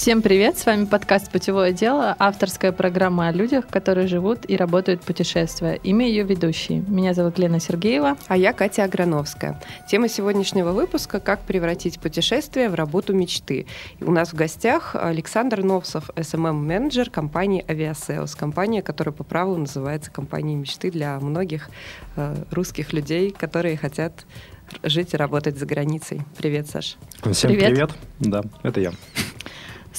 Всем привет, с вами подкаст «Путевое дело», авторская программа о людях, которые живут и работают путешествия. Имя ее ведущей. Меня зовут Лена Сергеева. А я Катя Аграновская. Тема сегодняшнего выпуска «Как превратить путешествие в работу мечты». И у нас в гостях Александр Новсов, SMM-менеджер компании «Aviasales». Компания, которая по праву называется компанией мечты для многих э, русских людей, которые хотят жить и работать за границей. Привет, Саш. Всем привет. привет. Да, это я.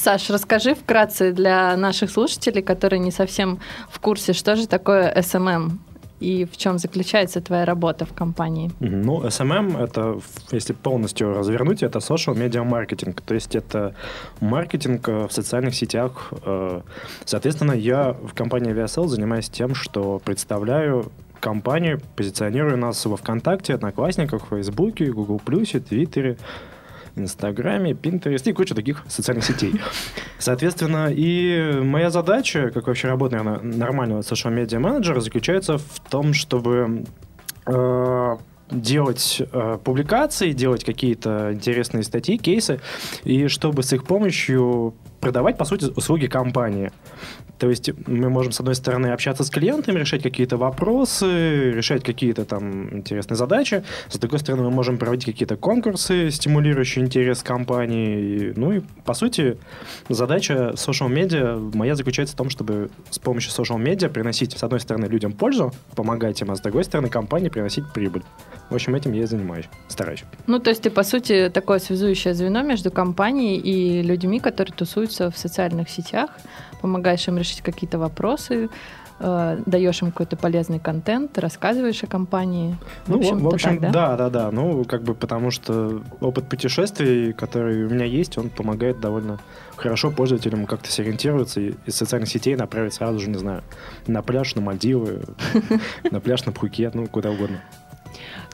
Саш, расскажи вкратце для наших слушателей, которые не совсем в курсе, что же такое SMM и в чем заключается твоя работа в компании? Ну, SMM это, если полностью развернуть, это social media маркетинг, то есть это маркетинг э, в социальных сетях. Э, соответственно, я в компании VSL занимаюсь тем, что представляю компанию, позиционирую нас во ВКонтакте, Одноклассниках, Фейсбуке, Google+, Твиттере, Инстаграме, Пинтересте и куча таких социальных сетей. Соответственно, и моя задача, как вообще работа наверное, нормального social-медиа менеджера, заключается в том, чтобы э, делать э, публикации, делать какие-то интересные статьи, кейсы, и чтобы с их помощью продавать, по сути, услуги компании. То есть мы можем, с одной стороны, общаться с клиентами, решать какие-то вопросы, решать какие-то там интересные задачи. С другой стороны, мы можем проводить какие-то конкурсы, стимулирующие интерес компании. Ну и, по сути, задача social медиа моя заключается в том, чтобы с помощью social медиа приносить, с одной стороны, людям пользу, помогать им, а с другой стороны, компании приносить прибыль. В общем, этим я и занимаюсь, стараюсь. Ну, то есть ты, по сути, такое связующее звено между компанией и людьми, которые тусуются в социальных сетях, помогаешь им решить какие-то вопросы, э, даешь им какой-то полезный контент, рассказываешь о компании. Ну, в общем, в общем так, да? да, да, да. Ну, как бы потому что опыт путешествий, который у меня есть, он помогает довольно хорошо пользователям как-то сориентироваться и из социальных сетей направить сразу же, не знаю, на пляж, на Мальдивы, на пляж на Пхукет, ну, куда угодно.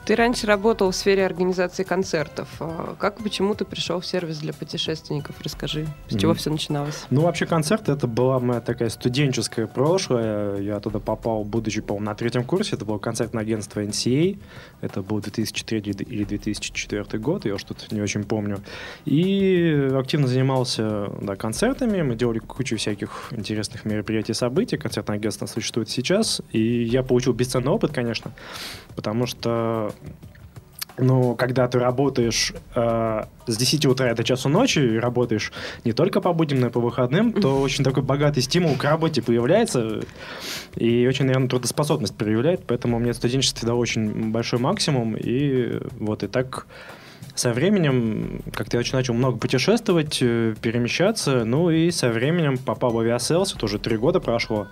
Ты раньше работал в сфере организации концертов. А как и почему ты пришел в сервис для путешественников? Расскажи, с чего mm. все начиналось? Ну, вообще, концерт это была моя такая студенческая прошлое. Я туда попал, будучи, по на третьем курсе. Это было концертное агентство NCA. Это был 2003 или 2004 год, я уж тут не очень помню. И активно занимался да, концертами. Мы делали кучу всяких интересных мероприятий, событий. Концертное агентство существует сейчас. И я получил бесценный опыт, конечно, потому что ну, когда ты работаешь э, с 10 утра до часу ночи, и работаешь не только по будням, но и по выходным, то очень такой богатый стимул к работе появляется, и очень, наверное, трудоспособность проявляет, поэтому у меня студенчество дало очень большой максимум, и вот и так со временем как-то я очень начал много путешествовать, э, перемещаться, ну и со временем попал в Aviasales, это уже три года прошло,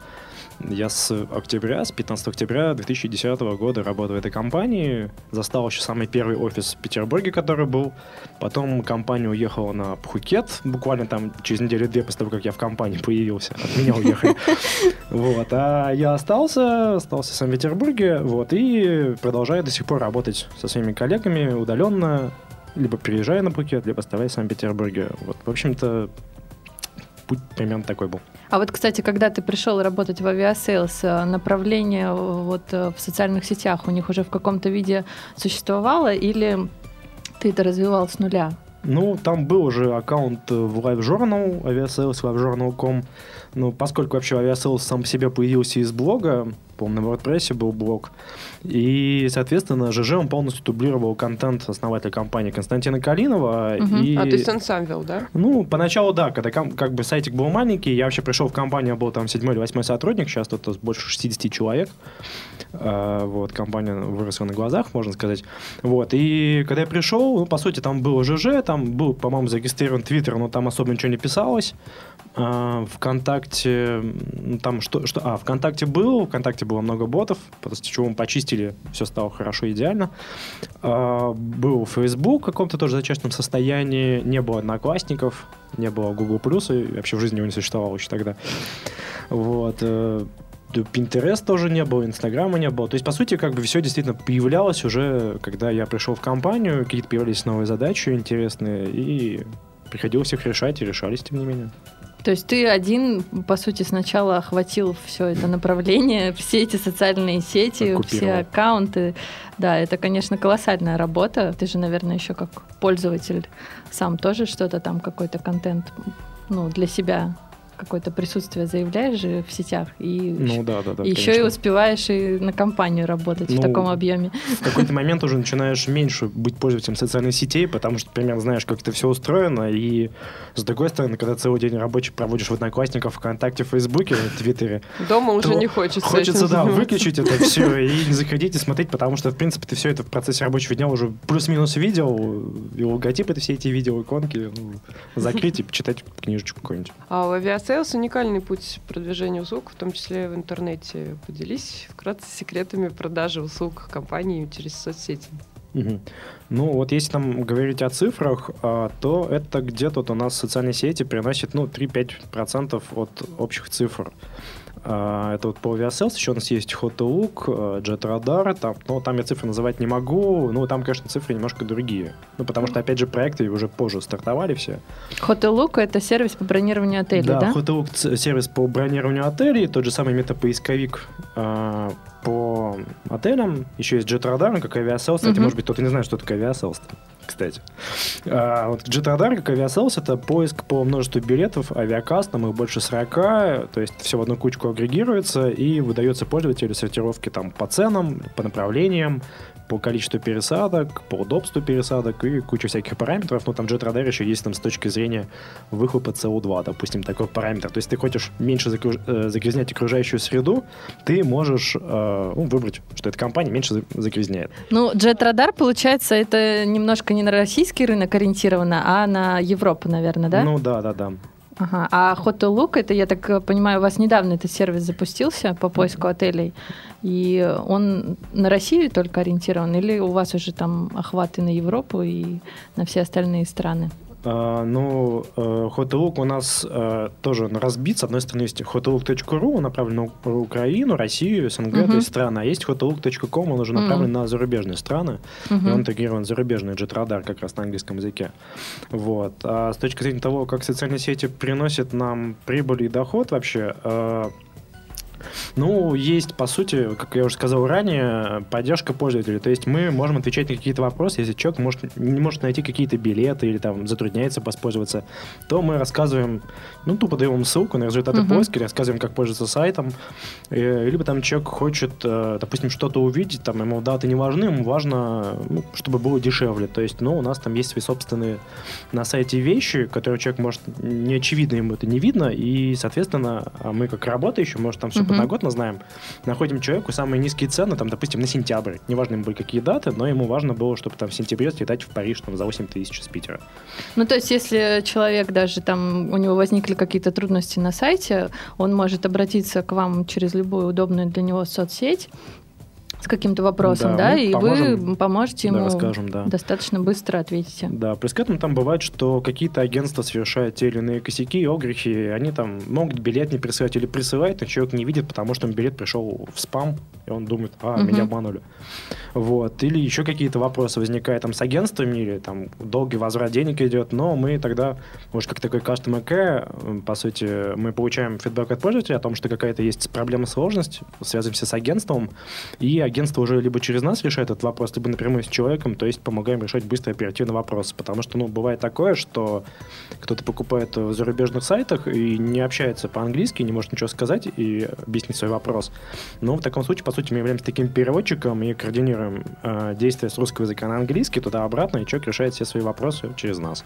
я с октября, с 15 октября 2010 года работаю в этой компании. Застал еще самый первый офис в Петербурге, который был. Потом компания уехала на Пхукет, буквально там через неделю-две после того, как я в компании появился. От меня уехали. Вот. А я остался, остался в Санкт-Петербурге, вот, и продолжаю до сих пор работать со своими коллегами удаленно, либо приезжая на Пхукет, либо оставаясь в Санкт-Петербурге. Вот, в общем-то, путь примерно такой был. А вот, кстати, когда ты пришел работать в Aviasales, э, направление вот э, в социальных сетях у них уже в каком-то виде существовало или ты это развивал с нуля? Ну, там был уже аккаунт в Live Journal, aviasales, livejournal.com. Ну, поскольку вообще Aviasales сам по себе появился из блога, по-моему, на WordPress был блог, и, соответственно, ЖЖ он полностью дублировал контент основателя компании Константина Калинова. Угу. И... А ты сам сам вел, да? Ну, поначалу, да, когда как бы сайтик был маленький, я вообще пришел в компанию, был там седьмой или восьмой сотрудник, сейчас тут больше 60 человек. А, вот, компания выросла на глазах, можно сказать. Вот, и когда я пришел, ну, по сути, там было ЖЖ, там был, по-моему, зарегистрирован Твиттер, но там особо ничего не писалось. А, ВКонтакте, там что, что, а, ВКонтакте был, ВКонтакте было много ботов, после чего мы почистили, все стало хорошо, идеально. А, был Facebook в каком-то тоже зачастном состоянии, не было одноклассников, не было Google+, и вообще в жизни его не существовало еще тогда. Вот. Э, Pinterest тоже не было, Инстаграма не было. То есть, по сути, как бы все действительно появлялось уже, когда я пришел в компанию, какие-то появились новые задачи интересные, и приходилось их решать, и решались, тем не менее. То есть ты один, по сути, сначала охватил все это направление, все эти социальные сети, все аккаунты. Да, это, конечно, колоссальная работа. Ты же, наверное, еще как пользователь сам тоже что-то там, какой-то контент ну, для себя какое-то присутствие заявляешь же в сетях, и ну, да, да, да, еще конечно. и успеваешь и на компанию работать ну, в таком объеме. В какой-то момент уже начинаешь меньше быть пользователем социальных сетей, потому что примерно знаешь, как это все устроено, и с другой стороны, когда целый день рабочий проводишь в Одноклассниках, ВКонтакте, в Фейсбуке, в Твиттере, Дома уже не хочется. Хочется, да, выключить это все и не заходить и смотреть, потому что, в принципе, ты все это в процессе рабочего дня уже плюс-минус видел, и логотипы, это все эти видео, иконки, ну, закрыть и почитать книжечку какую-нибудь. А у Sales уникальный путь продвижения услуг, в том числе в интернете. Поделись вкратце секретами продажи услуг компании через соцсети. Угу. Ну, вот если там говорить о цифрах, а, то это где-то вот у нас социальные сети приносят ну, 3-5% от общих цифр. А, это вот по Aviasales, еще у нас есть Hotellook, Jet Radar, там, ну, там я цифры называть не могу, ну, там, конечно, цифры немножко другие. Ну, потому что, опять же, проекты уже позже стартовали все. Hotellook — это сервис по бронированию отелей, да? Да, Hotellook — сервис по бронированию отелей, тот же самый метапоисковик а, по отелям, еще есть Jet Radar, как Aviasales, кстати, uh-huh. может быть, кто-то не знает, что такое Aviasales кстати. А, вот JetRadar, как Aviasales, это поиск по множеству билетов, авиакасс, там их больше 40, то есть все в одну кучку агрегируется и выдается пользователю сортировки там по ценам, по направлениям, по количеству пересадок, по удобству пересадок и куча всяких параметров. Ну, там JetRadar еще есть там с точки зрения выхлопа CO2, допустим, такой параметр. То есть ты хочешь меньше. Э, загрязнять окружающую среду, ты можешь э, ну, выбрать, что эта компания меньше загрязняет. Ну, JetRadar, получается, это немножко не на российский рынок ориентировано, а на Европу, наверное, да? Ну, да, да, да. Ага. А Hotel это, я так понимаю, у вас недавно этот сервис запустился по поиску отелей, и он на Россию только ориентирован, или у вас уже там охваты на Европу и на все остальные страны? А, ну, Hotellook у нас э, тоже разбит. С одной стороны, есть hotellook.ru, он направлен на Украину, Россию, СНГ, uh-huh. то есть страны. А есть hotellook.com, он уже направлен uh-huh. на зарубежные страны. Uh-huh. И он интегрирован в зарубежный JetRadar как раз на английском языке. Вот. А с точки зрения того, как социальные сети приносят нам прибыль и доход вообще, э, ну, есть, по сути, как я уже сказал ранее, поддержка пользователя. То есть мы можем отвечать на какие-то вопросы. Если человек может, не может найти какие-то билеты или там затрудняется воспользоваться, то мы рассказываем, ну, тупо даем ссылку на результаты uh-huh. поиска, рассказываем, как пользоваться сайтом. И, либо там человек хочет, э, допустим, что-то увидеть, там ему даты не важны, ему важно, ну, чтобы было дешевле. То есть, ну, у нас там есть свои собственные на сайте вещи, которые человек может, не очевидно ему это не видно, и, соответственно, а мы как работающие, может, там все uh-huh подноготно знаем, находим человеку самые низкие цены, там, допустим, на сентябрь. Неважно ему были какие даты, но ему важно было, чтобы там в сентябре слетать в Париж там, за 8 тысяч с Питера. Ну, то есть, если человек даже там, у него возникли какие-то трудности на сайте, он может обратиться к вам через любую удобную для него соцсеть, с каким-то вопросом, да, да и поможем, вы поможете ему да, расскажем, да. достаточно быстро ответите. Да, плюс к этому там бывает, что какие-то агентства совершают те или иные косяки, огрехи, они там могут билет не присылать или присылать, но человек не видит, потому что билет пришел в спам, и он думает, а, угу. меня обманули. Вот. Или еще какие-то вопросы возникают там с агентствами, или там долгий возврат денег идет, но мы тогда, может, как такой customer care, по сути, мы получаем фидбэк от пользователя о том, что какая-то есть проблема, сложность, связываемся с агентством, и агентство уже либо через нас решает этот вопрос, либо напрямую с человеком, то есть помогаем решать быстро оперативно вопросы. Потому что, ну, бывает такое, что кто-то покупает в зарубежных сайтах и не общается по-английски, не может ничего сказать и объяснить свой вопрос. Но в таком случае, по сути, мы являемся таким переводчиком и координируем э, действия с русского языка на английский, туда-обратно, и человек решает все свои вопросы через нас.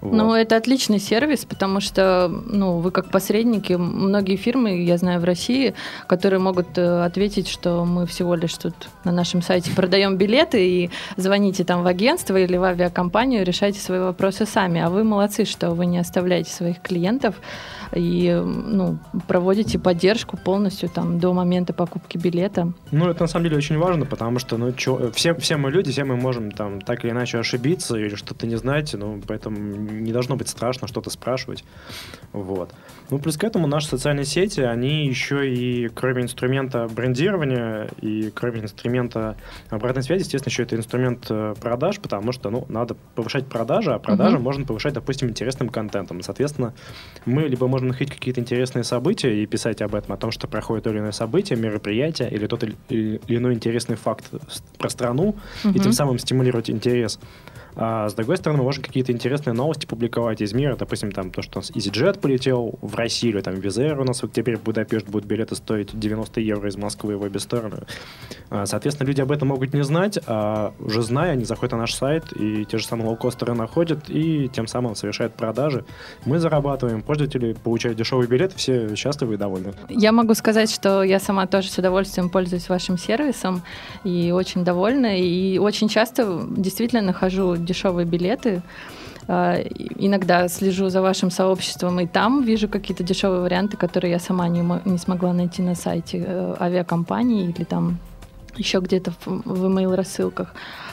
Вот. Ну, это отличный сервис, потому что, ну, вы как посредники, многие фирмы, я знаю, в России, которые могут э, ответить, что мы всего лишь тут на нашем сайте продаем билеты и звоните там в агентство или в авиакомпанию, решайте свои вопросы сами. А вы молодцы, что вы не оставляете своих клиентов и ну, проводите поддержку полностью там до момента покупки билета. Ну, это на самом деле очень важно, потому что ну, чё, все, все мы люди, все мы можем там так или иначе ошибиться или что-то не знать, ну, поэтому не должно быть страшно что-то спрашивать. Вот. Ну, плюс к этому наши социальные сети, они еще и, кроме инструмента брендирования и кроме инструмента обратной связи, естественно, еще это инструмент э, продаж, потому что, ну, надо повышать продажи, а продажи uh-huh. можно повышать, допустим, интересным контентом. Соответственно, мы либо можем находить какие-то интересные события и писать об этом, о том, что проходит то или иное событие, мероприятие или тот или иной интересный факт про страну, uh-huh. и тем самым стимулировать интерес. А с другой стороны, мы можем какие-то интересные новости публиковать из мира. Допустим, там то, что у нас EasyJet полетел в Россию, там Визер у нас вот теперь в Будапешт будут билеты стоить 90 евро из Москвы в обе стороны. А, соответственно, люди об этом могут не знать, а уже зная, они заходят на наш сайт, и те же самые лоукостеры находят, и тем самым совершают продажи. Мы зарабатываем, пользователи получают дешевый билет, все счастливы и довольны. Я могу сказать, что я сама тоже с удовольствием пользуюсь вашим сервисом, и очень довольна, и очень часто действительно нахожу дешевые билеты. А, иногда слежу за вашим сообществом, и там вижу какие-то дешевые варианты, которые я сама не, не смогла найти на сайте э, авиакомпании или там еще где-то в, в email-рассылках. А,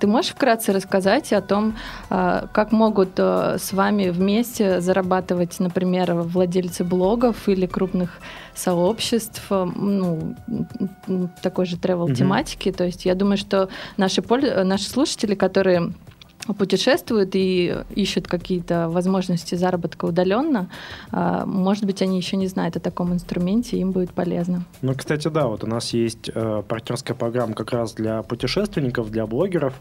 ты можешь вкратце рассказать о том, а, как могут э, с вами вместе зарабатывать, например, владельцы блогов или крупных сообществ, э, ну, такой же travel тематики. Mm-hmm. То есть я думаю, что наши, наши слушатели, которые путешествуют и ищут какие-то возможности заработка удаленно, а, может быть, они еще не знают о таком инструменте, им будет полезно. Ну, кстати, да, вот у нас есть э, партнерская программа как раз для путешественников, для блогеров.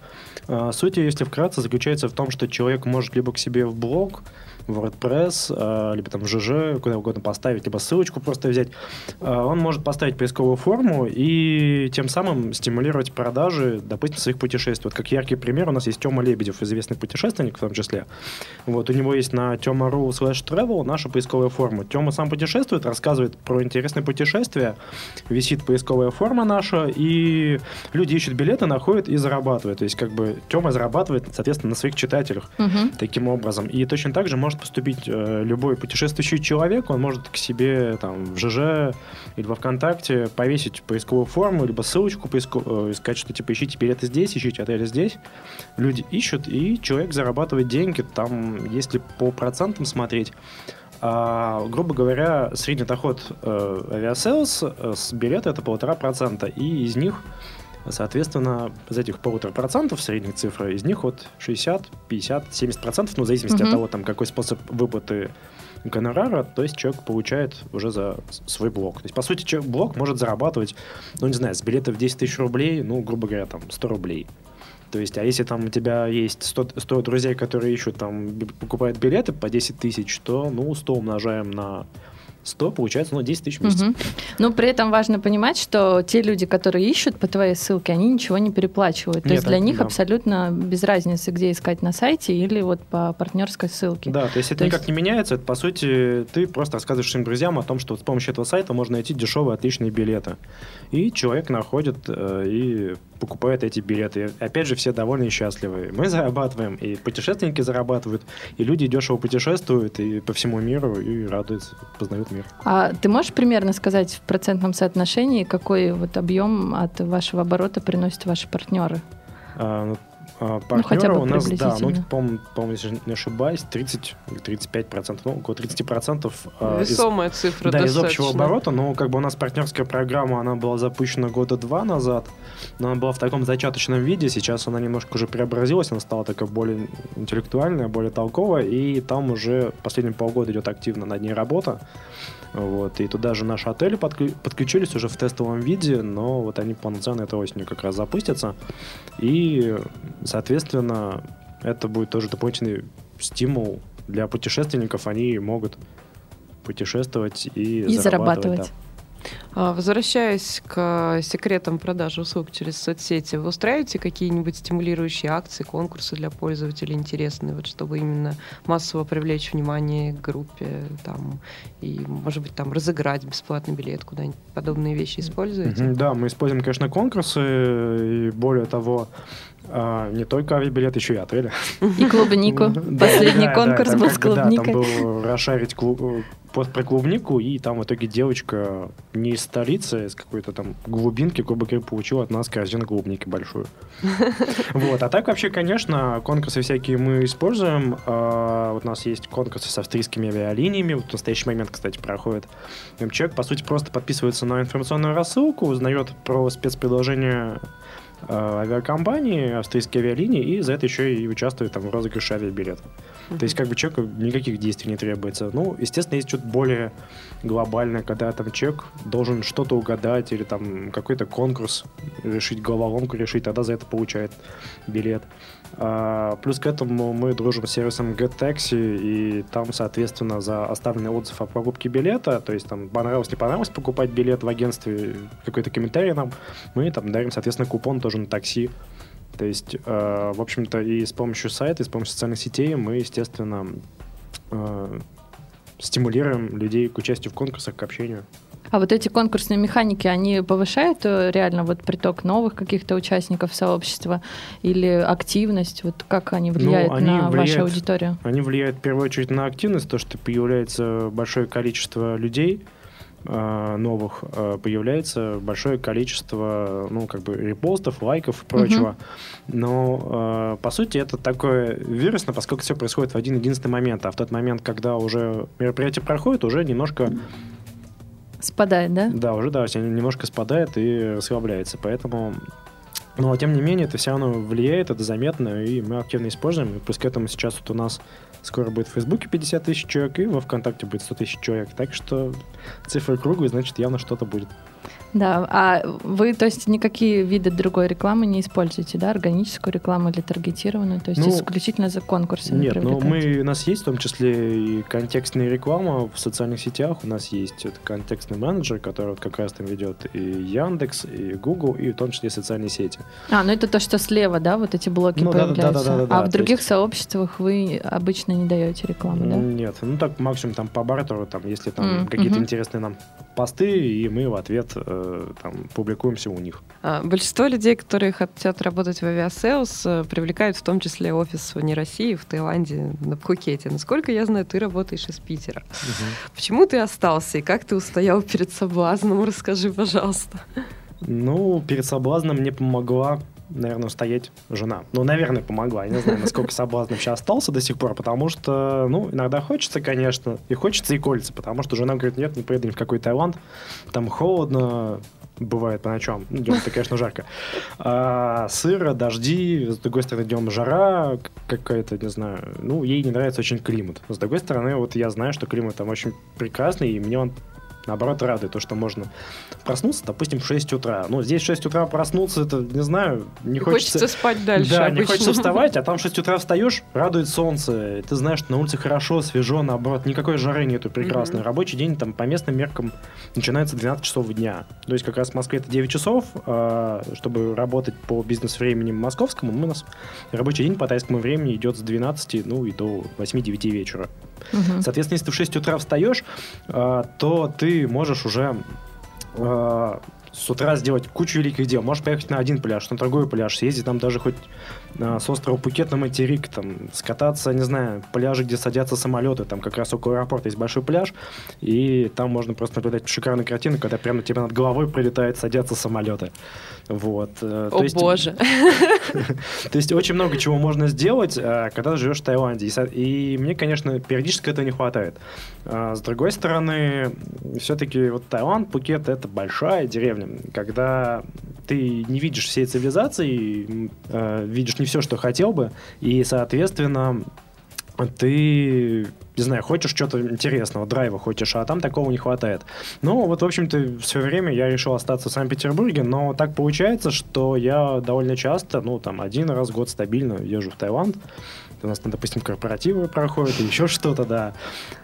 Э, суть, если вкратце, заключается в том, что человек может либо к себе в блог WordPress, э, либо там ЖЖ, куда угодно поставить, либо ссылочку просто взять. Э, он может поставить поисковую форму и тем самым стимулировать продажи, допустим, своих путешествий. Вот как яркий пример, у нас есть Тёма Лебедев, известный путешественник в том числе. Вот, у него есть на tема.ru slash travel наша поисковая форма. Тёма сам путешествует, рассказывает про интересные путешествия, висит поисковая форма наша, и люди ищут билеты, находят и зарабатывают. То есть, как бы, Тёма зарабатывает, соответственно, на своих читателях угу. таким образом. И точно так же может может поступить э, любой путешествующий человек, он может к себе там в ЖЖ или во ВКонтакте повесить поисковую форму, либо ссылочку поиску, э, сказать, что типа ищите билеты здесь, ищите отели здесь. Люди ищут, и человек зарабатывает деньги. Там, если по процентам смотреть, а, грубо говоря, средний доход э, Aviasales э, с билета это полтора процента, и из них Соответственно, из этих полутора процентов средних цифр, из них вот 60, 50, 70 процентов, ну, в зависимости угу. от того, там, какой способ выплаты гонорара, то есть человек получает уже за свой блок. То есть, по сути, человек блок может зарабатывать, ну, не знаю, с билета в 10 тысяч рублей, ну, грубо говоря, там, 100 рублей. То есть, а если там у тебя есть 100, 100 друзей, которые ищут, там, покупают билеты по 10 тысяч, то, ну, 100 умножаем на 100, получается, ну, 10 тысяч в месяц. Угу. Но при этом важно понимать, что те люди, которые ищут по твоей ссылке, они ничего не переплачивают. То Нет, есть для них да. абсолютно без разницы, где искать на сайте или вот по партнерской ссылке. Да, то есть это то никак есть... не меняется. Это, по сути, ты просто рассказываешь своим друзьям о том, что вот с помощью этого сайта можно найти дешевые, отличные билеты. И человек находит э, и покупают эти билеты. Опять же, все довольны и счастливы. Мы зарабатываем, и путешественники зарабатывают, и люди дешево путешествуют и по всему миру и радуются, познают мир. А ты можешь примерно сказать в процентном соотношении, какой вот объем от вашего оборота приносят ваши партнеры? А, ну, партнера ну, хотя бы у нас, да, ну, по-моему, по если не ошибаюсь, 30 35 процентов, ну, около 30 процентов. Весомая из, цифра Да, достаточно. из общего оборота, но как бы у нас партнерская программа, она была запущена года два назад, но она была в таком зачаточном виде, сейчас она немножко уже преобразилась, она стала такая более интеллектуальная, более толковая, и там уже последние полгода идет активно над ней работа. Вот, и туда же наши отели подключились уже в тестовом виде, но вот они полноценно этой осенью как раз запустятся. И, соответственно, это будет тоже дополнительный стимул для путешественников. Они могут путешествовать и, и зарабатывать. зарабатывать. Да. А, возвращаясь к секретам продажи услуг через соцсети, вы устраиваете какие-нибудь стимулирующие акции, конкурсы для пользователей интересные, вот чтобы именно массово привлечь внимание к группе, там, и, может быть, там разыграть бесплатный билет, куда-нибудь подобные вещи используете? Да, мы используем, конечно, конкурсы, и более того, А, не только авиабилет, еще и отели. И клубнику. Последний да, конкурс да, был с бы, да, клубникой. там был расшарить клу- пост про клубнику, и там в итоге девочка не из столицы, а из какой-то там глубинки, грубо говоря, получила от нас корзину клубники большую. Вот, а так вообще, конечно, конкурсы всякие мы используем. А, Вот у нас есть конкурсы с австрийскими авиалиниями. Вот в настоящий момент, кстати, проходит. Человек, по сути, просто подписывается на информационную рассылку, узнает про спецпредложение э, авиакомпании, австрийские авиалинии, и за это еще и участвует там, в розыгрыше авиабилетов. То есть, как бы человеку никаких действий не требуется. Ну, естественно, есть что-то более глобальное, когда там человек должен что-то угадать или там какой-то конкурс решить, головоломку решить, тогда за это получает билет. А, плюс к этому мы дружим с сервисом GetTaxi, и там, соответственно, за оставленный отзыв о покупке билета, то есть там понравилось, не понравилось покупать билет в агентстве, какой-то комментарий нам, мы там дарим, соответственно, купон тоже на такси. То есть, э, в общем-то, и с помощью сайта, и с помощью социальных сетей мы, естественно, э, стимулируем людей к участию в конкурсах, к общению. А вот эти конкурсные механики, они повышают э, реально вот приток новых каких-то участников сообщества или активность? Вот как они влияют Ну, они на вашу влияют- аудиторию? Они влияют в первую очередь на активность, то, что появляется большое количество людей э, новых, э, появляется большое количество, ну, как бы репостов, лайков и прочего. Но, э, по сути, это такое вирусно, поскольку все происходит в один единственный момент. А в тот момент, когда уже мероприятие проходит, уже немножко, Спадает, да? да, уже, да, немножко спадает и расслабляется. Поэтому но, тем не менее, это все равно влияет, это заметно, и мы активно используем. И плюс к этому сейчас вот у нас скоро будет в Фейсбуке 50 тысяч человек, и во ВКонтакте будет 100 тысяч человек. Так что цифры круглые, значит, явно что-то будет. Да, а вы, то есть, никакие виды другой рекламы не используете, да? Органическую рекламу или таргетированную? То есть, Ну, исключительно за конкурсами Нет, но привлекаете? мы, у нас есть в том числе и контекстная реклама в социальных сетях. У нас есть вот контекстный менеджер, который вот как раз там ведет и Яндекс, и Google, и в том числе и социальные сети. А, ну это то, что слева, да, вот эти блоки Ну, да, да, да, появляются. да, да, да, а в других есть- сообществах вы обычно не даете рекламу, да? Нет, ну так максимум там по бартеру, там, если там М, какие-то мгм. интересные нам посты, и мы в ответ там публикуемся у них. А, Большинство людей, которые хотят работать в Aviasales, э, привлекают в том числе офис вне России, в Таиланде, на Пхукете. Насколько я знаю, ты работаешь из Питера. Почему ты остался и как ты устоял перед соблазном? Расскажи, пожалуйста. Ну, перед соблазном мне помогла, наверное, устоять жена. Ну, наверное, помогла. Я не знаю, насколько соблазн вообще остался до сих пор, потому что, ну, иногда хочется, конечно, и хочется, и колется, потому что жена говорит, нет, не поеду ни в какой Таиланд, там холодно, бывает по ночам, ну, днем-то, конечно, жарко. А, сыро, дожди, с другой стороны, днем жара какая-то, не знаю, ну, ей не нравится очень климат. С другой стороны, вот я знаю, что климат там очень прекрасный, и мне он наоборот радует то, что можно проснуться, допустим, в 6 утра. Ну, здесь в 6 утра проснуться, это, не знаю, не хочется... Хочется спать дальше Да, не обычно. хочется вставать, а там в 6 утра встаешь, радует солнце. Ты знаешь, что на улице хорошо, свежо, наоборот, никакой жары нету, прекрасно. Мгм. Рабочий день там по местным меркам начинается 12 часов дня. То есть как раз в Москве это 9 часов, а, чтобы работать по бизнес-времени московскому, у нас рабочий день по тайскому времени идет с 12, ну и до 8-9 вечера. Мгм. Соответственно, если ты в 6 утра встаешь, а, то ты можешь уже а, с утра сделать кучу великих дел. Можешь поехать на один пляж, на другой пляж, съездить там даже хоть с острова Пукет на материк, там, скататься, не знаю, пляжи, где садятся самолеты, там как раз около аэропорта есть большой пляж, и там можно просто наблюдать шикарную картину, когда прямо на тебя над головой прилетают, садятся самолеты. Вот. э, О то есть- боже. то есть очень много чего можно сделать, а, когда живешь в Таиланде. И мне, конечно, периодически этого не хватает. А, С другой стороны, все-таки вот Таиланд, Пукет — это большая деревня. Когда ты не видишь всей цивилизации, э, видишь не все, что хотел бы, и, соответственно, ты, не знаю, хочешь что-то интересного, драйва хочешь, а там такого не хватает. Ну, вот, в общем-то, все время я решил остаться в Санкт-Петербурге, но так получается, что я довольно часто, ну, там, один раз в год стабильно езжу в Таиланд. У нас, там, допустим, корпоративы проходят, и еще что-то, да.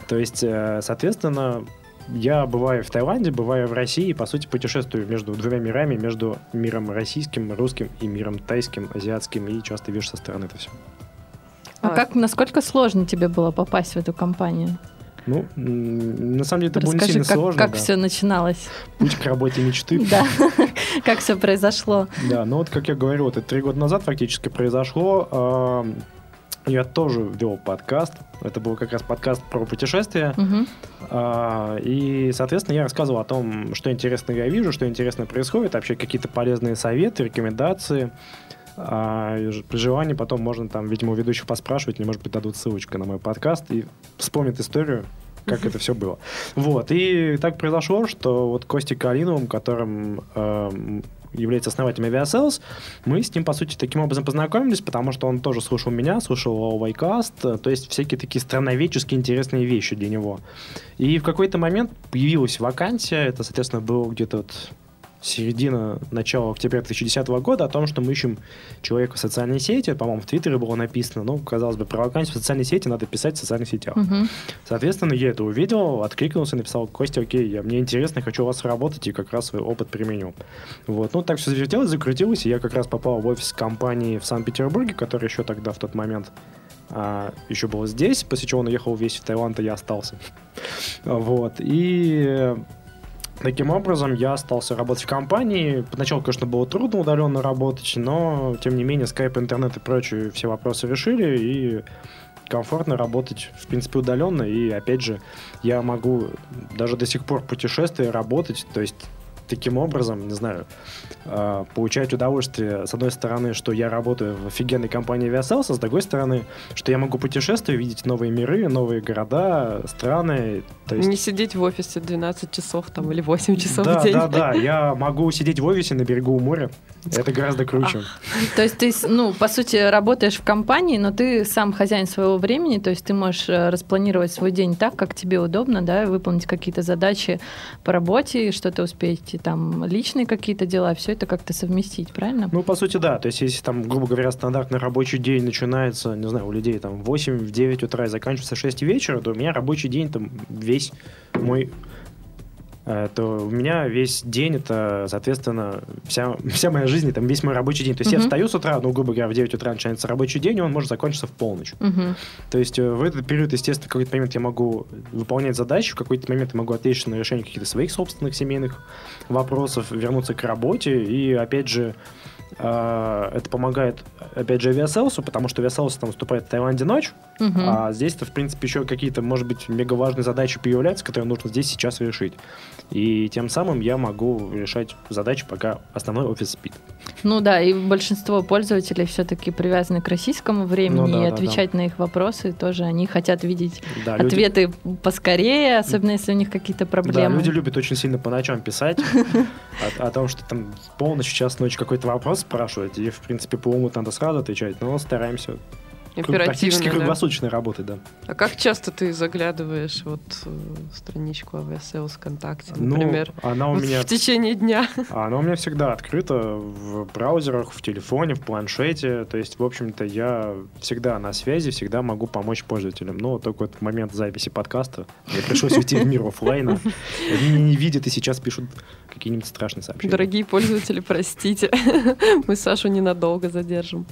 То есть, э, соответственно, я бываю в Таиланде, бываю в России, и, по сути, путешествую между двумя мирами, между миром российским, русским и миром тайским, азиатским, и часто вижу со стороны это все. А А. как, насколько сложно тебе было попасть в эту компанию? Ну, на самом деле это было не Расскажи, сильно как, сложно. как да. все начиналось. Путь к работе мечты. Да, как все произошло. Да, ну вот, как я говорил, это три года назад фактически произошло. Я тоже вел подкаст. Это был как раз подкаст про путешествия. Мгм. А, И, соответственно, я рассказывал о том, что интересно я вижу, что интересно происходит, вообще какие-то полезные советы, рекомендации. А, При желании потом можно там, видимо, у ведущих поспрашивать, или, может быть, дадут ссылочку на мой подкаст и вспомнят историю, как это все было. Вот. И так произошло, что вот Костей Калиновым, которым эм, является основателем Aviasales, мы с ним, по сути, таким образом познакомились, потому что он тоже слушал меня, слушал Вайкаст, то есть всякие такие страноведческие интересные вещи для него. И в какой-то момент появилась вакансия, это, соответственно, было где-то вот середина, начала октября 2010 года, о том, что мы ищем человека в социальной сети, по-моему, в Твиттере было написано, ну, казалось бы, про вакансию в социальной сети надо писать в социальных сетях. Мгм. Соответственно, я это увидел, откликнулся, написал, Костя, окей, я, мне интересно, хочу у вас работать и как раз свой опыт применю. Вот, ну, так все завертелось, закрутилось, и я как раз попал в офис компании в Санкт-Петербурге, который еще тогда, в тот момент, а, еще был здесь, после чего он уехал весь в Таиланд, и я остался. Вот, и Таким образом, я остался работать в компании. Поначалу, конечно, было трудно удаленно работать, но, тем не менее, скайп, интернет и прочие все вопросы решили, и комфортно работать, в принципе, удаленно. И, опять же, я могу даже до сих пор путешествия, работать, то есть таким образом, не знаю, э, получать удовольствие, с одной стороны, что я работаю в офигенной компании Aviasales, а с другой стороны, что я могу путешествовать, видеть новые миры, новые города, страны. То есть... Не сидеть в офисе 12 часов там или 8 часов да, в день. Да, да, я могу сидеть в офисе на берегу моря. Это гораздо круче. То есть ты, ну, по сути, работаешь в компании, но ты сам хозяин своего времени, то есть ты можешь э, распланировать свой день так, как тебе удобно, да, выполнить какие-то задачи по работе, что-то успеть, там личные какие-то дела, все это как-то совместить, правильно? Ну, по сути, да. То есть, если там, грубо говоря, стандартный рабочий день начинается, не знаю, у людей там в 8-9 утра и заканчивается в 6 вечера, то у меня рабочий день там весь мой то у меня весь день это, соответственно, вся, вся моя жизнь, там весь мой рабочий день. То есть я Мгм. встаю с утра, ну, грубо говоря, в 9 утра начинается рабочий день, и он может закончиться в полночь. Мгм. То есть э, в этот период, естественно, в какой-то момент я могу выполнять задачи, в какой-то момент я могу отвлечься на решение каких-то своих собственных семейных вопросов, вернуться к работе. И, опять же, э, это помогает, опять же, Aviasales у, потому что Aviasales там наступает в Таиланде ночь, Мгм. а здесь-то, в принципе, еще какие-то, может быть, мега важные задачи появляются, которые нужно здесь сейчас решить. И тем самым я могу решать задачи, пока основной офис спит. Ну да, и большинство пользователей все-таки привязаны к российскому времени, Ну да, и да, да. отвечать на их вопросы тоже они хотят видеть Да, люди- ответы поскорее, особенно если у них какие-то Да, проблемы. люди любят очень сильно по ночам писать о, том, что там полночь, час ночи какой-то вопрос спрашивать, и, в принципе, по уму надо сразу отвечать, но стараемся кру- практически Оперативно, да. круглосуточно работать, да. А как часто ты заглядываешь вот э, в страничку Aviasales ВКонтакте, Ну, например? она у Вот меня В течение дня. она у меня всегда открыта в браузерах, в телефоне, в планшете. То есть, в общем-то, я всегда на связи, всегда могу помочь пользователям. Но только вот в момент записи подкаста мне пришлось уйти в мир оффлайна. Они меня не видят и сейчас пишут какие-нибудь страшные сообщения. Дорогие пользователи, простите, мы Сашу ненадолго задержим.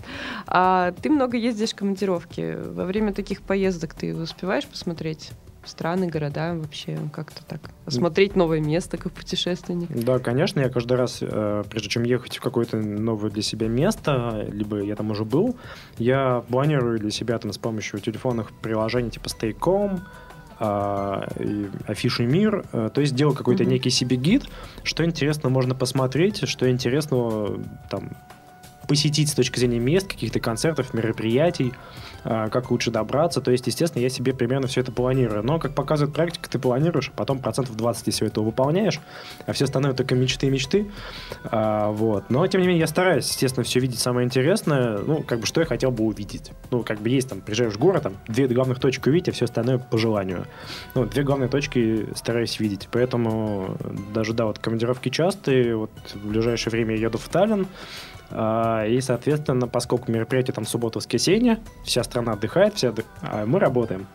А ты много ездишь в командировки. Во время таких поездок ты успеваешь посмотреть страны, города вообще как-то так? Осмотреть новое место, как путешественник? Да, конечно, я каждый раз, э, прежде чем ехать в какое-то новое для себя место, либо я там уже был, я планирую для себя там с помощью телефонных приложений типа Stay.com, Афиши Мир, э, то есть делаю какой-то Мгм. некий себе гид, что интересно можно посмотреть, что интересного там посетить с точки зрения мест, каких-то концертов, мероприятий, а, как лучше добраться. То есть, естественно, я себе примерно все это планирую. Но, как показывает практика, ты планируешь, а потом процентов 20 ты это выполняешь, а все остальное только мечты и мечты. А, вот. Но, тем не менее, я стараюсь, естественно, все видеть самое интересное, ну, как бы, что я хотел бы увидеть. Ну, как бы есть там, приезжаешь в город, там, две главных точки увидеть, а все остальное по желанию. Ну, две главные точки стараюсь видеть. Поэтому даже, да, вот командировки частые. Вот в ближайшее время я еду в Таллин, И, соответственно, поскольку мероприятие там суббота-воскресенье, вся страна отдыхает, все отдых- а мы работаем.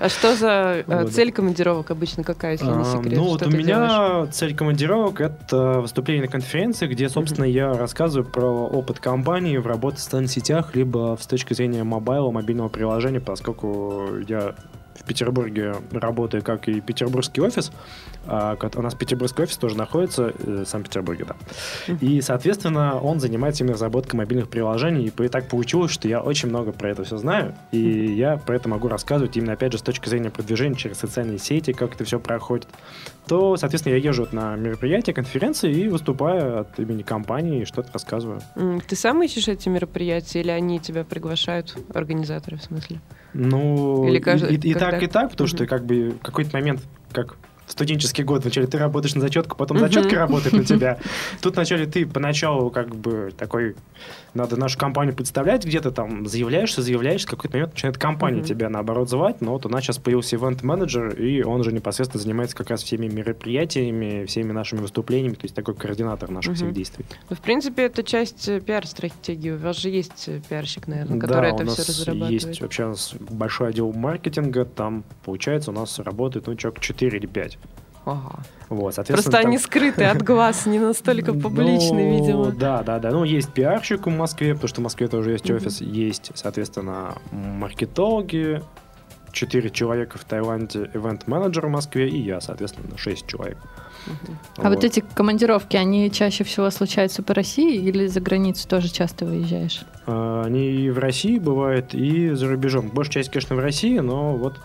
А что за э, Вот. цель командировок обычно какая, если не А, секрет? Ну, вот у меня делаешь? цель командировок — это выступление на конференции, где, собственно, я рассказываю про опыт компании в работе в социальных сетях, либо с точки зрения мобайла, мобильного приложения, поскольку я в Петербурге работаю, как и петербургский офис. А, у нас петербургский офис тоже находится э, в Санкт-Петербурге, да. И, соответственно, он занимается именно разработкой мобильных приложений. И так получилось, что я очень много про это все знаю. И я про это могу рассказывать именно, опять же, с точки зрения продвижения через социальные сети, как это все проходит. То, соответственно, я езжу на мероприятия, конференции и выступаю от имени компании, и что-то рассказываю. Ты сам ищешь эти мероприятия или они тебя приглашают, организаторы в смысле? Ну, Или каждый- и, и когда? так, и так, потому что Мгм. как бы в какой-то момент, как в студенческий год, вначале ты работаешь на зачетку, потом зачетка работает на тебя. Тут вначале ты поначалу как бы такой, надо нашу компанию представлять, где-то там заявляешься, заявляешься, в какой-то момент начинает компания Мгм. тебя наоборот звать, но вот у нас сейчас появился ивент-менеджер, и он же непосредственно занимается как раз всеми мероприятиями, всеми нашими выступлениями, то есть такой координатор наших всех Мгм. действий. Ну, в принципе, это часть э, пиар-стратегии. У вас же есть э, пиарщик, наверное, Да, который у это все разрабатывает. есть вообще у нас большой отдел маркетинга, там, получается, у нас работает, ну, человек 4 или 5. Ага. Вот, соответственно, Просто там- они скрыты от глаз, не настолько публичны, Ну, видимо. Да, да, да. Ну, есть пиарщик в Москве, потому что в Москве тоже есть Мгм. офис. Есть, соответственно, маркетологи, 4 человека в Таиланде, ивент-менеджер в Москве и я, соответственно, 6 человек. Мгм. А вот эти командировки, они чаще всего случаются по России или за границу тоже часто выезжаешь? А, Они и в России бывают, и за рубежом. Большая часть, конечно, в России, но вот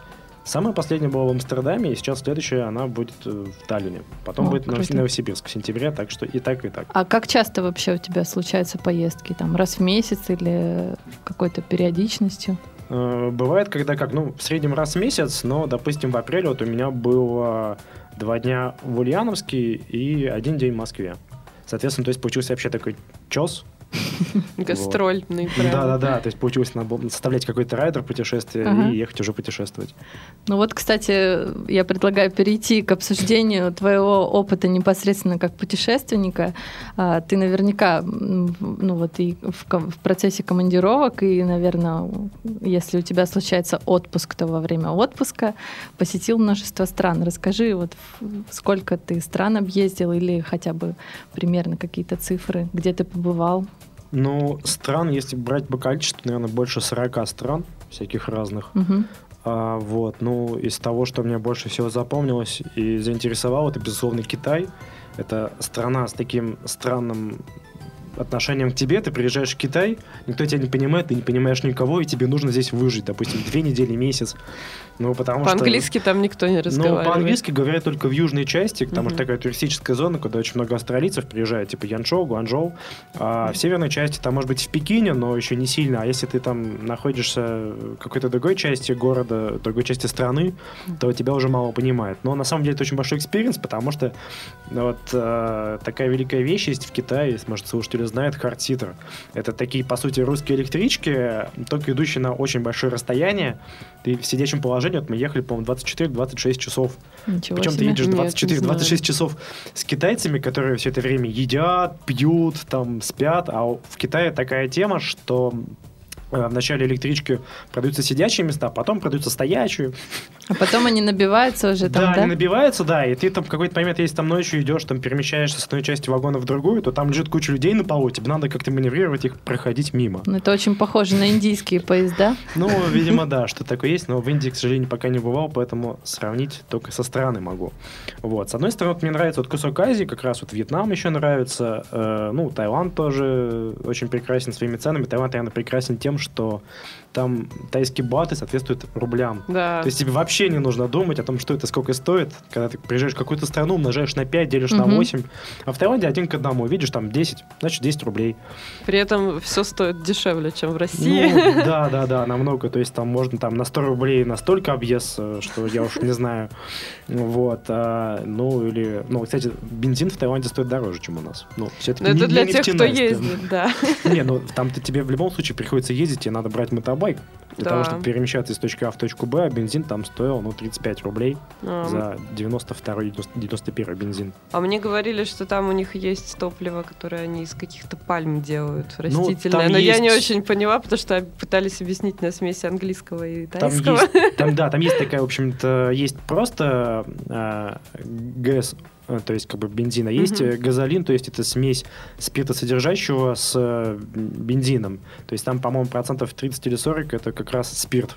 самая последняя была в Амстердаме, и сейчас следующая она будет э, в Таллине. Потом О, будет круто. Новосибирск в сентябре, так что и так, и так. А как часто вообще у тебя случаются поездки? Там раз в месяц или какой-то периодичностью? Э, Бывает, когда как, ну, в среднем раз в месяц, но, допустим, в апреле вот у меня было два дня в Ульяновске и один день в Москве. Соответственно, то есть получился вообще такой чес. Гастрольный, прям. Да-да-да, то есть получилось составлять какой-то райдер путешествия Ага. и ехать уже путешествовать. Ну вот, кстати, я предлагаю перейти к обсуждению твоего опыта непосредственно как путешественника. А, Ты наверняка, ну вот и в, процессе командировок, и, наверное, если у тебя случается отпуск, то во время отпуска посетил множество стран. Расскажи, вот сколько ты стран объездил или хотя бы примерно какие-то цифры, где ты побывал? Ну, стран, если брать по количеству, наверное, больше 40 стран всяких разных. Мгм. А, вот, ну, из того, что мне больше всего запомнилось и заинтересовало, это, безусловно, Китай. Это страна с таким странным отношением к тебе. Ты приезжаешь в Китай, никто тебя не понимает, ты не понимаешь никого, и тебе нужно здесь выжить, допустим, две недели, месяц. Ну, потому что... По-английски там никто не Ну, разговаривает. по-английски говорят только в южной части, потому что Мгм. такая туристическая зона, куда очень много австралийцев приезжает, типа Янчжоу, Гуанчжоу. А в северной части там, может быть, в Пекине, но еще не сильно. А если ты там находишься в какой-то другой части города, другой части страны, то тебя уже мало понимают. Но на самом деле это очень большой experience, потому что ну, вот э, такая великая вещь есть в Китае, может, слушатели знают, hard seater. Это такие, по сути, русские электрички, только идущие на очень большое расстояние. Ты в сидячем положении, вот мы ехали, по-моему, 24-26 часов. Ничего Причем ты себе. едешь Нет, не 24-26 знаю. часов с китайцами, которые все это время едят, пьют, там, спят. А в Китае такая тема, что в начале электрички продаются сидячие места, потом продаются стоячие. А потом они набиваются уже там, да, да? они набиваются, да, и ты там в какой-то момент, если там ночью идешь, там перемещаешься с одной части вагона в другую, то там лежит куча людей на полу, тебе надо как-то маневрировать их, проходить мимо. Ну, это очень похоже на индийские поезда. Ну, видимо, да, что такое есть, но в Индии, к сожалению, пока не бывал, поэтому сравнить только со страны могу. Вот. С одной стороны, мне нравится вот кусок Азии, как раз вот Вьетнам еще нравится, э, ну, Таиланд тоже очень прекрасен своими ценами. Таиланд, наверное, прекрасен тем, что там тайские баты соответствуют рублям. Да. То есть тебе вообще не нужно думать о том, что это сколько стоит. Когда ты приезжаешь в какую-то страну, умножаешь на 5, делишь на Мгм. 8. А в Таиланде один к одному. Видишь, там 10, значит 10 рублей. При этом все стоит дешевле, чем в России. Ну, да, да, да, намного. То есть там можно там на 100 рублей настолько объезд, что я уж не знаю. Вот. а, ну, или... Ну, кстати, бензин в Таиланде стоит дороже, чем у нас. Ну, все-таки Но это не- для не тех, кто ездит, да. Не, ну там-то тебе в любом случае приходится ездить, тебе надо брать мотобайк. Для Да. того, чтобы перемещаться из точки А в точку Б, а бензин там стоил, ну, 35 рублей А, за 92-91 бензин. А мне говорили, что там у них есть топливо, которое они из каких-то пальм делают, Ну, растительное. там Но я не есть- очень поняла, потому что пытались объяснить на смеси английского и Там тайского. есть, там, да, там есть такая, в общем-то, есть просто э, ГЭС то есть как бы бензина, есть э, газолин, то есть это смесь спиртосодержащего с э, бензином. То есть там, по-моему, процентов 30 или 40 это как раз спирт.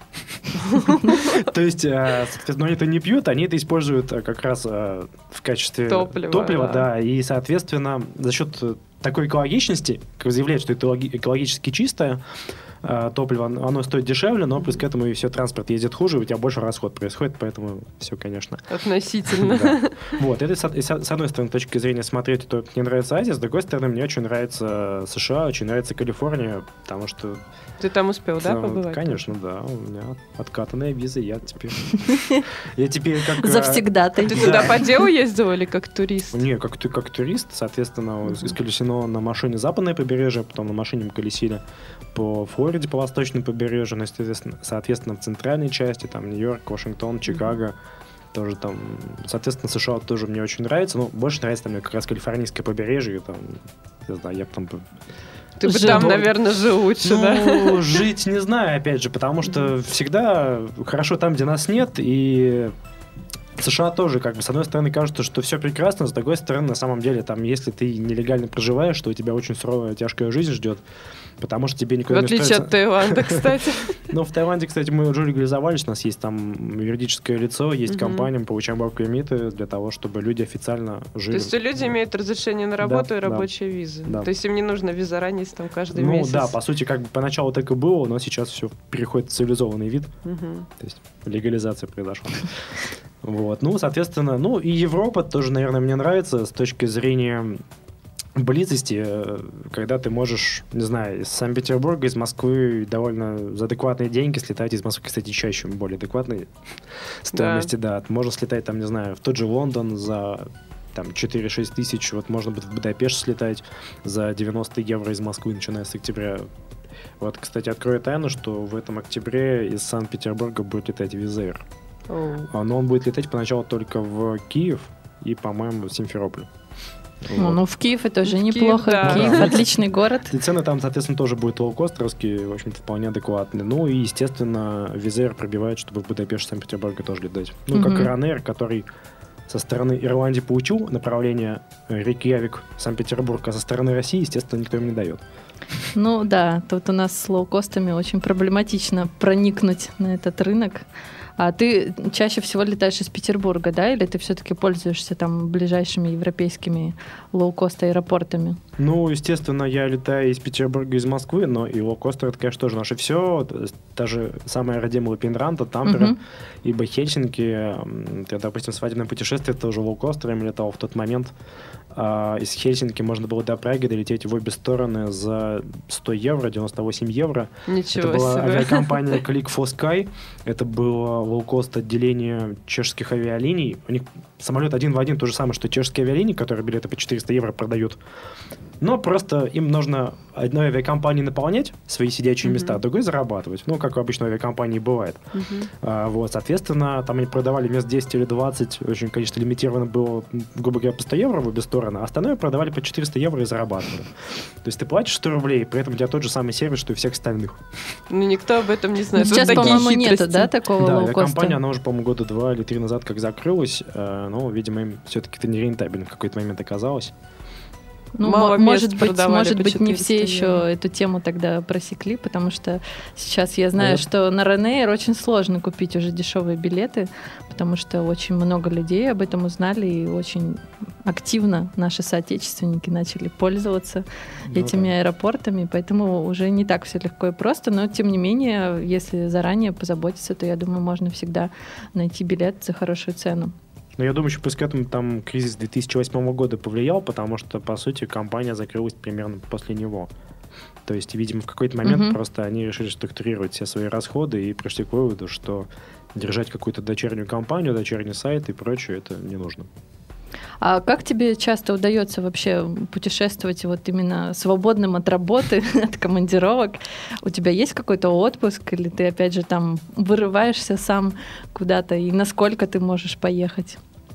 То есть, э, соответственно, они это не пьют, они это используют э, как раз э, в качестве Топлива, да. и, соответственно, за счет э, такой экологичности, как заявляют, что это экологи- экологически чистое э, топливо, оно стоит дешевле, но плюс к этому и все, транспорт ездит хуже, у тебя больше расход происходит, поэтому все, конечно. Относительно. Да. Вот, это с, одной стороны, точки зрения смотреть, то мне нравится Азия, с другой стороны, мне очень нравится США, очень нравится Калифорния, потому что... Ты там успел, да, побывать? Конечно, да, у меня откатанная виза, я теперь... Я теперь как... э, Завсегда ты. Ты Да. туда по делу ездил или как турист? Не, как, ты, как турист, соответственно, исколесено на машине западное побережье, потом на машине мы колесили по Флориде, по восточному побережью, ну, соответственно, в центральной части, там, Нью-Йорк, Вашингтон, Чикаго, тоже там, соответственно, США тоже мне очень нравится, но больше нравится там мне как раз калифорнийское побережье, там, не знаю, я бы там Ты бы там, наверное, жил лучше, да? ну, жить не знаю, опять же, потому что всегда хорошо там, где нас нет, и США тоже, как бы, с одной стороны, кажется, что все прекрасно, с другой стороны, на самом деле, там, если ты нелегально проживаешь, то у тебя очень суровая, тяжкая жизнь ждет, потому что тебе В никуда не отличие от Таиланда, кстати. Ну, в Таиланде, кстати, мы уже легализовались, у нас есть там юридическое лицо, есть компания, мы получаем work для того, чтобы люди официально То жили. есть люди имеют разрешение на работу и рабочие визы. То есть им не нужно виза раниться там каждый Ну месяц. да, по сути, как бы поначалу так и было, но сейчас все переходит в цивилизованный вид. То есть легализация произошла. Вот. Ну, соответственно, ну и Европа тоже, наверное, мне нравится с точки зрения близости, э, когда ты можешь, не знаю, из Санкт-Петербурга, из Москвы довольно за адекватные деньги слетать из Москвы, кстати, чаще более адекватные стоимости, да. Можно слетать там, не знаю, в тот же Лондон за там 4-6 тысяч, вот можно будет в Будапешт слетать за 90 евро из Москвы, начиная с октября. Вот, кстати, открою тайну, что в этом октябре из Санкт-Петербурга будет летать Визер. А, Но он будет летать поначалу только в Киев и, по-моему, в Симферополь. Ну, Вот. ну, в Киев это уже В Киев, неплохо. да. Киев Да. отличный город. И цены там, соответственно, тоже будут лоукостеровские, в общем-то, вполне адекватные. Ну и, естественно, Визер пробивает, чтобы в Будапешт, Санкт-Петербурга тоже летать. Ну, как. Ранер, который со стороны Ирландии получил направление Рейкьявик, Санкт-Петербург, а со стороны России, естественно, никто им не дает. Ну да, тут у нас с лоукостами очень проблематично проникнуть на этот рынок. А ты чаще всего летаешь из Петербурга, да? Или ты все-таки пользуешься там ближайшими европейскими лоукост аэропортами? Ну, естественно, я летаю из Петербурга, из Москвы, но и лоукостер это, конечно, тоже наше все. Даже самая родимая Лаппеенранта, Тампере, Мгм. ибо Хельсинки, м, это, допустим, свадебное путешествие, тоже лоукостером летал в тот момент. А, из Хельсинки можно было до Праги долететь в обе стороны за 100 евро, 98 евро. Ничего это была себе. авиакомпания Click for Sky. Это было лоукост отделение чешских авиалиний. У них самолет один в один то же самое, что чешские авиалинии, которые билеты по 400 евро продают. Но просто им нужно одной авиакомпании наполнять свои сидячие Мгм. места, а другой зарабатывать. Ну, как у обычной авиакомпании бывает. Мгм. А, вот, соответственно, там они продавали вместо 10 или 20, очень, конечно, лимитировано было, грубо говоря, по 100 евро в обе стороны, а остальное продавали по 400 евро и зарабатывали. То есть ты платишь 100 рублей, при этом у тебя тот же самый сервис, что и всех остальных. Ну, никто об этом не знает. Сейчас, Вот по-моему, нету, да, такого да, авиакомпания, она уже, по-моему, года два или три назад как закрылась, э, но, видимо, им все-таки это нерентабельно в какой-то момент оказалось. Ну, Мало мо- мест может быть, продавали может по быть, не 400 все еще евро. эту тему тогда просекли, потому что сейчас я знаю, Вот. что на Ryanair очень сложно купить уже дешевые билеты, потому что очень много людей об этом узнали и очень активно наши соотечественники начали пользоваться Ну этими да. аэропортами, поэтому уже не так все легко и просто, но тем не менее, если заранее позаботиться, то я думаю, можно всегда найти билет за хорошую цену. Но я думаю, еще плюс к этому там кризис 2008 года повлиял, потому что, по сути, компания закрылась примерно после него. То есть, видимо, в какой-то момент Мгм. просто они решили структурировать все свои расходы и пришли к выводу, что держать какую-то дочернюю компанию, дочерний сайт и прочее, это не нужно. А как тебе часто удается вообще путешествовать вот именно свободным от работы, от командировок? У тебя есть какой-то отпуск или ты опять же там вырываешься сам куда-то и насколько ты можешь поехать?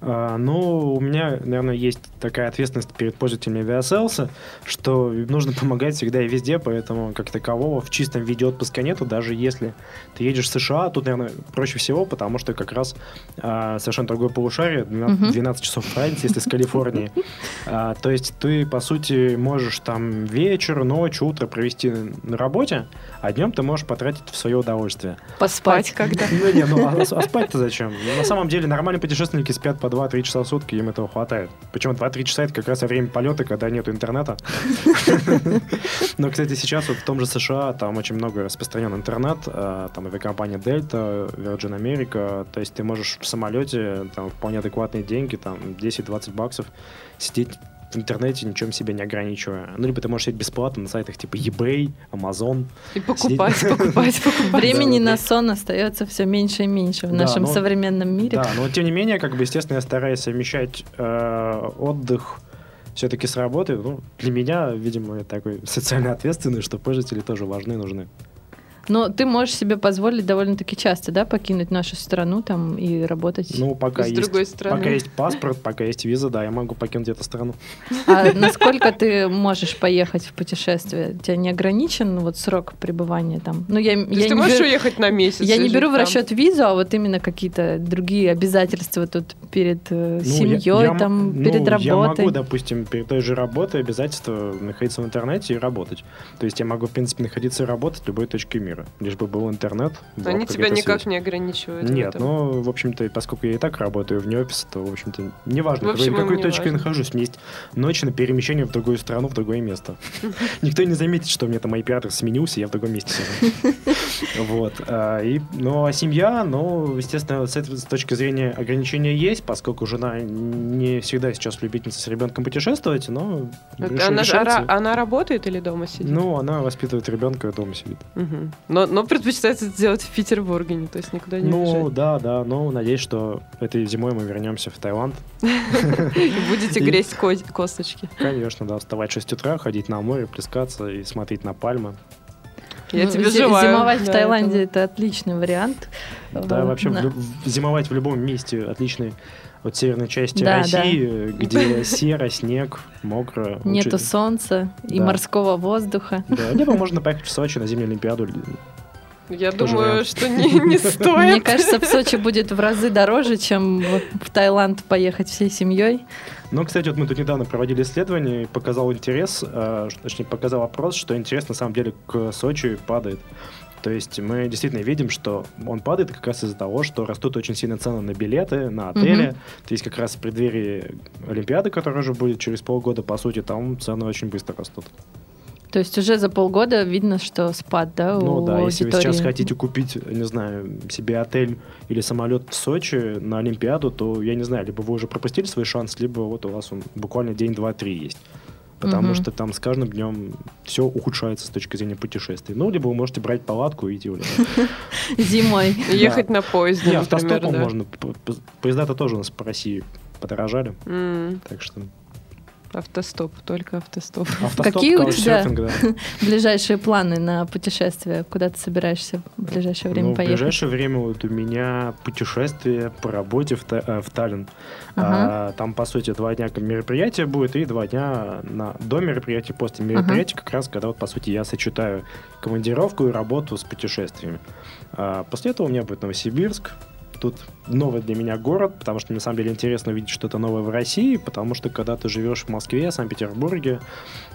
Ну, у меня, наверное, есть такая ответственность перед пользователями авиаселса, что нужно помогать всегда и везде, поэтому как такового в чистом виде отпуска нету, даже если ты едешь в США, тут, наверное, проще всего, потому что как раз а, совершенно другое полушарие, 12, 12 часов разницы, если с Калифорнии. А, то есть ты, по сути, можешь там вечер, ночь, утро провести на работе, а днем ты можешь потратить в свое удовольствие. Поспать когда? Ну, не, ну, а, а спать-то зачем? На самом деле нормальные путешественники спят по 2-3 часа в сутки, им этого хватает. Причем 2-3 часа это как раз время полета, когда нет интернета. Но, кстати, сейчас вот в том же США там очень много распространен интернет, а, там авиакомпания Delta, Virgin America, то есть ты можешь в самолете там вполне адекватные деньги, там 10-20 баксов сидеть в интернете ничем себе не ограничивая. Ну, либо ты можешь сидеть бесплатно на сайтах типа eBay, Amazon. И покупать, покупать, покупать. Времени на сон остается все меньше и меньше в нашем современном мире. Да, но тем не менее, как бы, естественно, я стараюсь совмещать э, отдых все-таки с работой. Ну, для меня, видимо, я такой социально ответственный, что пользователи тоже важны и нужны. Но ты можешь себе позволить довольно-таки часто, да, покинуть нашу страну там и работать. Ну, пока С есть, другой стороны. пока есть паспорт, пока есть виза, да, я могу покинуть эту страну. А насколько ты можешь поехать в путешествие? У тебя не ограничен вот срок пребывания там? Ну, я, То я есть ты не можешь беру- уехать на месяц? Я не беру в там? расчет визу, а вот именно какие-то другие обязательства тут перед э, Ну, я- семьей, я там, ну, перед работой. Я могу, допустим, перед той же работой обязательства находиться в интернете и работать. То есть я могу, в принципе, находиться и работать в любой точке мира. Лишь бы был интернет. была Они тебя никак связь. не ограничивают. Нет, ну, в общем-то, поскольку я и так работаю вне офиса, то, в общем-то, неважно, В общем, какой, какой точке я нахожусь. У меня есть ночь на перемещение в другую страну, в другое место. Никто не заметит, что у меня там IP-адрес сменился, я в другом месте сижу. Вот. а, И, ну, а семья, ну, естественно, с этой с точки зрения ограничения есть, поскольку жена не всегда сейчас любительница с ребенком путешествовать, но Она, ара- она работает или дома сидит? Ну, она воспитывает ребенка, дома сидит. Мгм. Но, но предпочитает это делать в Петербурге, не- то есть никуда не Ну, уезжать. да, да, но надеюсь, что этой зимой мы вернемся в Таиланд. Будете ко- косточки. Конечно, да, вставать в 6 утра, ходить на море, плескаться и смотреть на пальмы. Я Ну, тебе желаю. Зимовать в да, Таиланде этого. это отличный вариант. Да, вообще в люб- в- зимовать в любом месте отличный. Вот северной части Да, России, где серо, снег, мокро. Нету лучше- солнца и Да. морского воздуха. Да, либо можно поехать в Сочи на зимнюю Олимпиаду. Я Тоже думаю, вариант. что не, не стоит. Мне кажется, в Сочи будет в разы дороже, чем в Таиланд поехать всей семьей. Но, кстати, вот мы тут недавно проводили исследование, и показал интерес, э, ш- точнее, показал опрос, что интерес на самом деле к Сочи падает. То есть мы действительно видим, что он падает как раз из-за того, что растут очень сильно цены на билеты, на отели. Мгм. То есть как раз в преддверии Олимпиады, которая уже будет через полгода, по сути, там цены очень быстро растут. То есть уже за полгода видно, что спад, да, Ну у да, если вы сейчас аудитории. хотите купить, не знаю, себе отель или самолет в Сочи на Олимпиаду, то, я не знаю, либо вы уже пропустили свой шанс, либо вот у вас он буквально день, два, три есть. Потому Мгм. что там с каждым днем все ухудшается с точки зрения путешествий. Ну, либо вы можете брать палатку и идти. Зимой. Ехать на поезде, Не, например, автостопом можно. Поезда-то тоже у нас по России подорожали. Так что Автостоп, только автостоп. автостоп, Какие у тебя? да. Ближайшие планы на путешествие? Куда ты собираешься в ближайшее время Ну, в поехать? ближайшее время вот у меня путешествие по работе в, Та- э, в Таллин. Ага. А, там, по сути, два дня мероприятия будет и два дня на, до мероприятия, после мероприятия, как раз когда, вот, по сути, я сочетаю командировку и работу с путешествиями. А, после этого у меня будет Новосибирск. Тут новый для меня город, потому что на самом деле интересно увидеть что-то новое в России, потому что когда ты живешь в Москве, Санкт-Петербурге,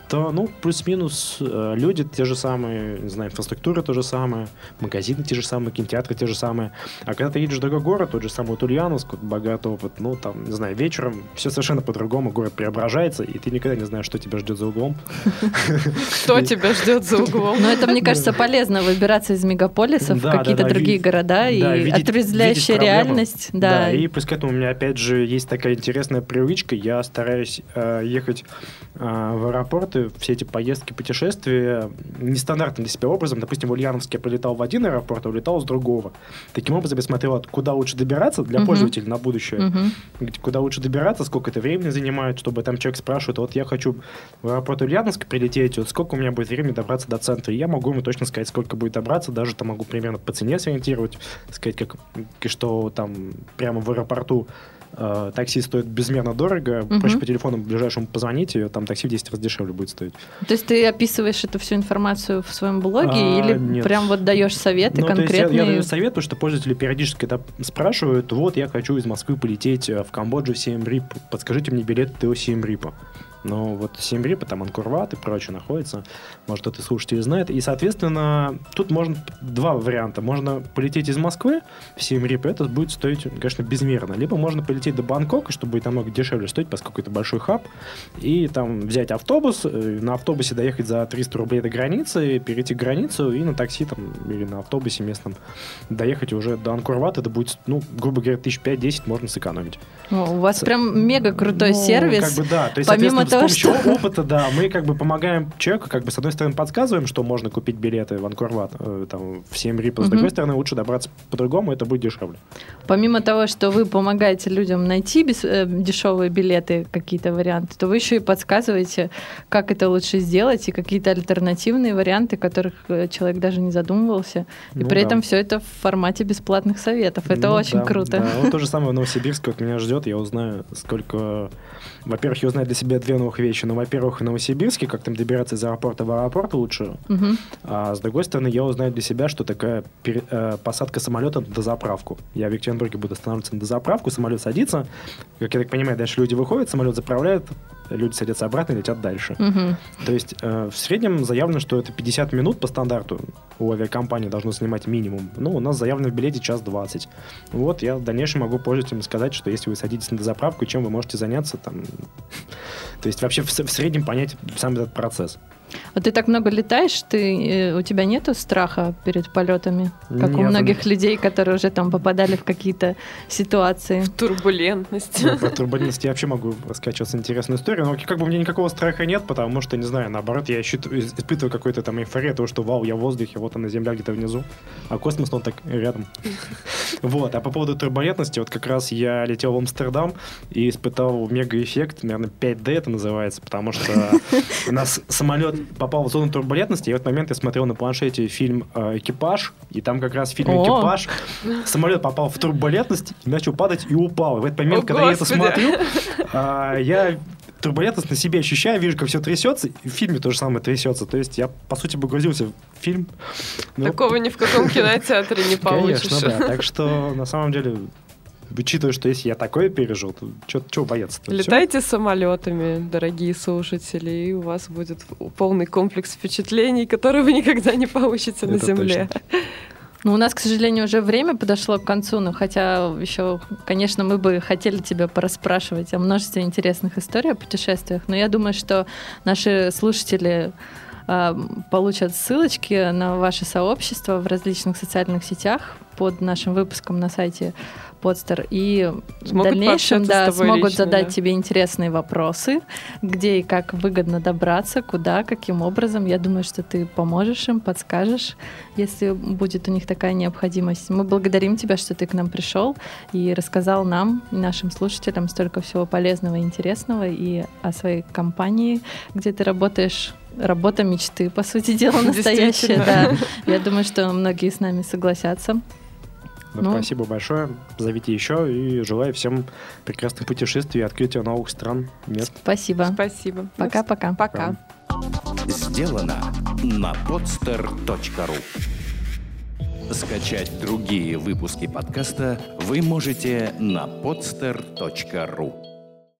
то, ну, плюс-минус э, люди те же самые, не знаю, инфраструктура то же самое, магазины те же самые, кинотеатры те же самые. А когда ты едешь в другой город, тот же самый вот Ульяновск, вот богатый опыт, ну, там, не знаю, вечером все совершенно по-другому, город преображается, и ты никогда не знаешь, что тебя ждет за углом. Кто тебя ждет за углом? Но это, мне кажется, полезно выбираться из мегаполисов в какие-то другие города и да, отрезвляющая проблему. реальность. Да. и плюс к этому у меня, опять же, есть такая интересная привычка. Я стараюсь э, ехать э, в аэропорты, все эти поездки, путешествия нестандартным для себя образом. Допустим, в Ульяновске я прилетал в один аэропорт, а улетал с другого. Таким образом, я смотрел, от куда лучше добираться для Мгм. пользователя на будущее. Где- куда лучше добираться, сколько это времени занимает, чтобы там человек спрашивает, вот я хочу в аэропорт Ульяновска прилететь, вот сколько у меня будет времени добраться до центра, и я могу ему точно сказать, сколько будет добраться, даже там могу примерно по цене сориентировать, сказать, как, и что там прямо в аэропорту Э, такси стоит безмерно дорого. Мгм. Проще по телефону ближайшему позвоните, там такси в 10 раз дешевле будет стоить. То есть ты описываешь эту всю информацию в своем блоге А, или нет. прям вот даешь советы Ну, есть я, конкретные? я даю совет, потому что пользователи периодически это спрашивают, вот я хочу из Москвы полететь э, в Камбоджу в Сiem Reap, подскажите мне билет до Сiem Reap. Ну, вот Reap, там Анкурват и прочее находится, может, кто-то из слушателей знает. И, соответственно, тут можно два варианта. Можно полететь из Москвы в Reap, это будет стоить, конечно, безмерно. Либо можно полететь до Бангкока, что будет намного дешевле стоить, поскольку это большой хаб, и там взять автобус, э, на автобусе доехать за 300 рублей до границы, перейти границу и на такси там или на автобусе местном доехать уже до Анкурвата, это будет, ну, грубо говоря, тысяч пять-десять можно сэкономить. О, у вас прям мега крутой Ну, сервис. Как бы да. То есть, Помимо того, с помощью опыта, да, мы как бы помогаем человеку, как бы с одной стороны подсказываем, что можно купить билеты в Анкорват, э, там, в 7 рипа, с другой стороны лучше добраться по-другому, это будет дешевле. Помимо того, что вы помогаете людям найти бес- э, дешевые билеты, какие-то варианты, то вы еще и подсказываете, как это лучше сделать, и какие-то альтернативные варианты, которых э, человек даже не задумывался. И Ну при да. этом все это в формате бесплатных советов. Это Ну очень да, круто. Да. Вот то же самое в Новосибирске вот меня ждет, я узнаю, сколько... Во-первых, я узнаю для себя две новых вещи. Ну, во-первых, в Новосибирске, как там добираться из аэропорта в аэропорт лучше, Мгм. А с другой стороны, я узнаю для себя, что такая пере- э, посадка самолета на дозаправку. Я в Екатеринбурге буду останавливаться на дозаправку, самолет садится. Как я так понимаю, дальше люди выходят, самолет заправляет, люди садятся обратно и летят дальше. Мгм. То есть э, в среднем заявлено, что это 50 минут по стандарту у авиакомпании должно занимать минимум. Ну, у нас заявлено в билете час 20. Вот, я в дальнейшем могу пользователям сказать, что если вы садитесь на дозаправку, чем вы можете заняться там. То есть вообще в, в среднем понять сам этот процесс. Вот ты так много летаешь, ты, э, у тебя нету страха перед полетами, как у Нет, многих людей, которые уже там попадали в какие-то ситуации. Турбулентность. Ну, Про турбулентность я вообще могу рассказать сейчас интересную историю, но как бы у меня никакого страха нет, потому что, не знаю, наоборот, я испытываю какой-то там эйфорию того, что вау, я в воздухе, вот она земля где-то внизу, а космос, ну, он так рядом. Вот, а по поводу турбулентности, вот как раз я летел в Амстердам и испытал мега-эффект, наверное, 5D это называется, потому что у нас самолет попал в зону турбулентности, и в этот момент я смотрел на планшете фильм э, «Экипаж», и там как раз в фильме О. «Экипаж» самолет попал в турбулентность и начал падать и упал. И в этот момент, О, когда я это смотрю, а, я турбулентность на себе ощущаю, вижу, как все трясется, и в фильме то же самое трясется. То есть я, по сути, погрузился в фильм. Ну, Такого ни в каком кинотеатре не получишь. Конечно, да. Так что, на самом деле, учитывая, что если я такое пережил, то чего бояться-то? Летайте самолетами, дорогие слушатели, и у вас будет полный комплекс впечатлений, которые вы никогда не получите на Это Земле. Ну, у нас, к сожалению, уже время подошло к концу, но хотя еще, конечно, мы бы хотели тебя порасспрашивать о множестве интересных историй о путешествиях, но я думаю, что наши слушатели получат ссылочки на ваше сообщество в различных социальных сетях под нашим выпуском на сайте Подстер. И в Смогут дальнейшем пообщаться да, смогут лично, задать да. тебе интересные вопросы, где и как выгодно добраться, куда, каким образом. Я думаю, что ты поможешь им, подскажешь, если будет у них такая необходимость. Мы благодарим тебя, что ты к нам пришел и рассказал нам и нашим слушателям столько всего полезного и интересного и о своей компании, где ты работаешь. Работа мечты, по сути дела, настоящая. Да. Я думаю, что многие с нами согласятся. Да, Ну. Спасибо большое. Зовите еще и желаю всем прекрасных путешествий и открытия новых стран, мест. Спасибо. Спасибо. Пока-пока. Пока. Сделано на podster.ru Скачать другие выпуски подкаста вы можете на podster.ru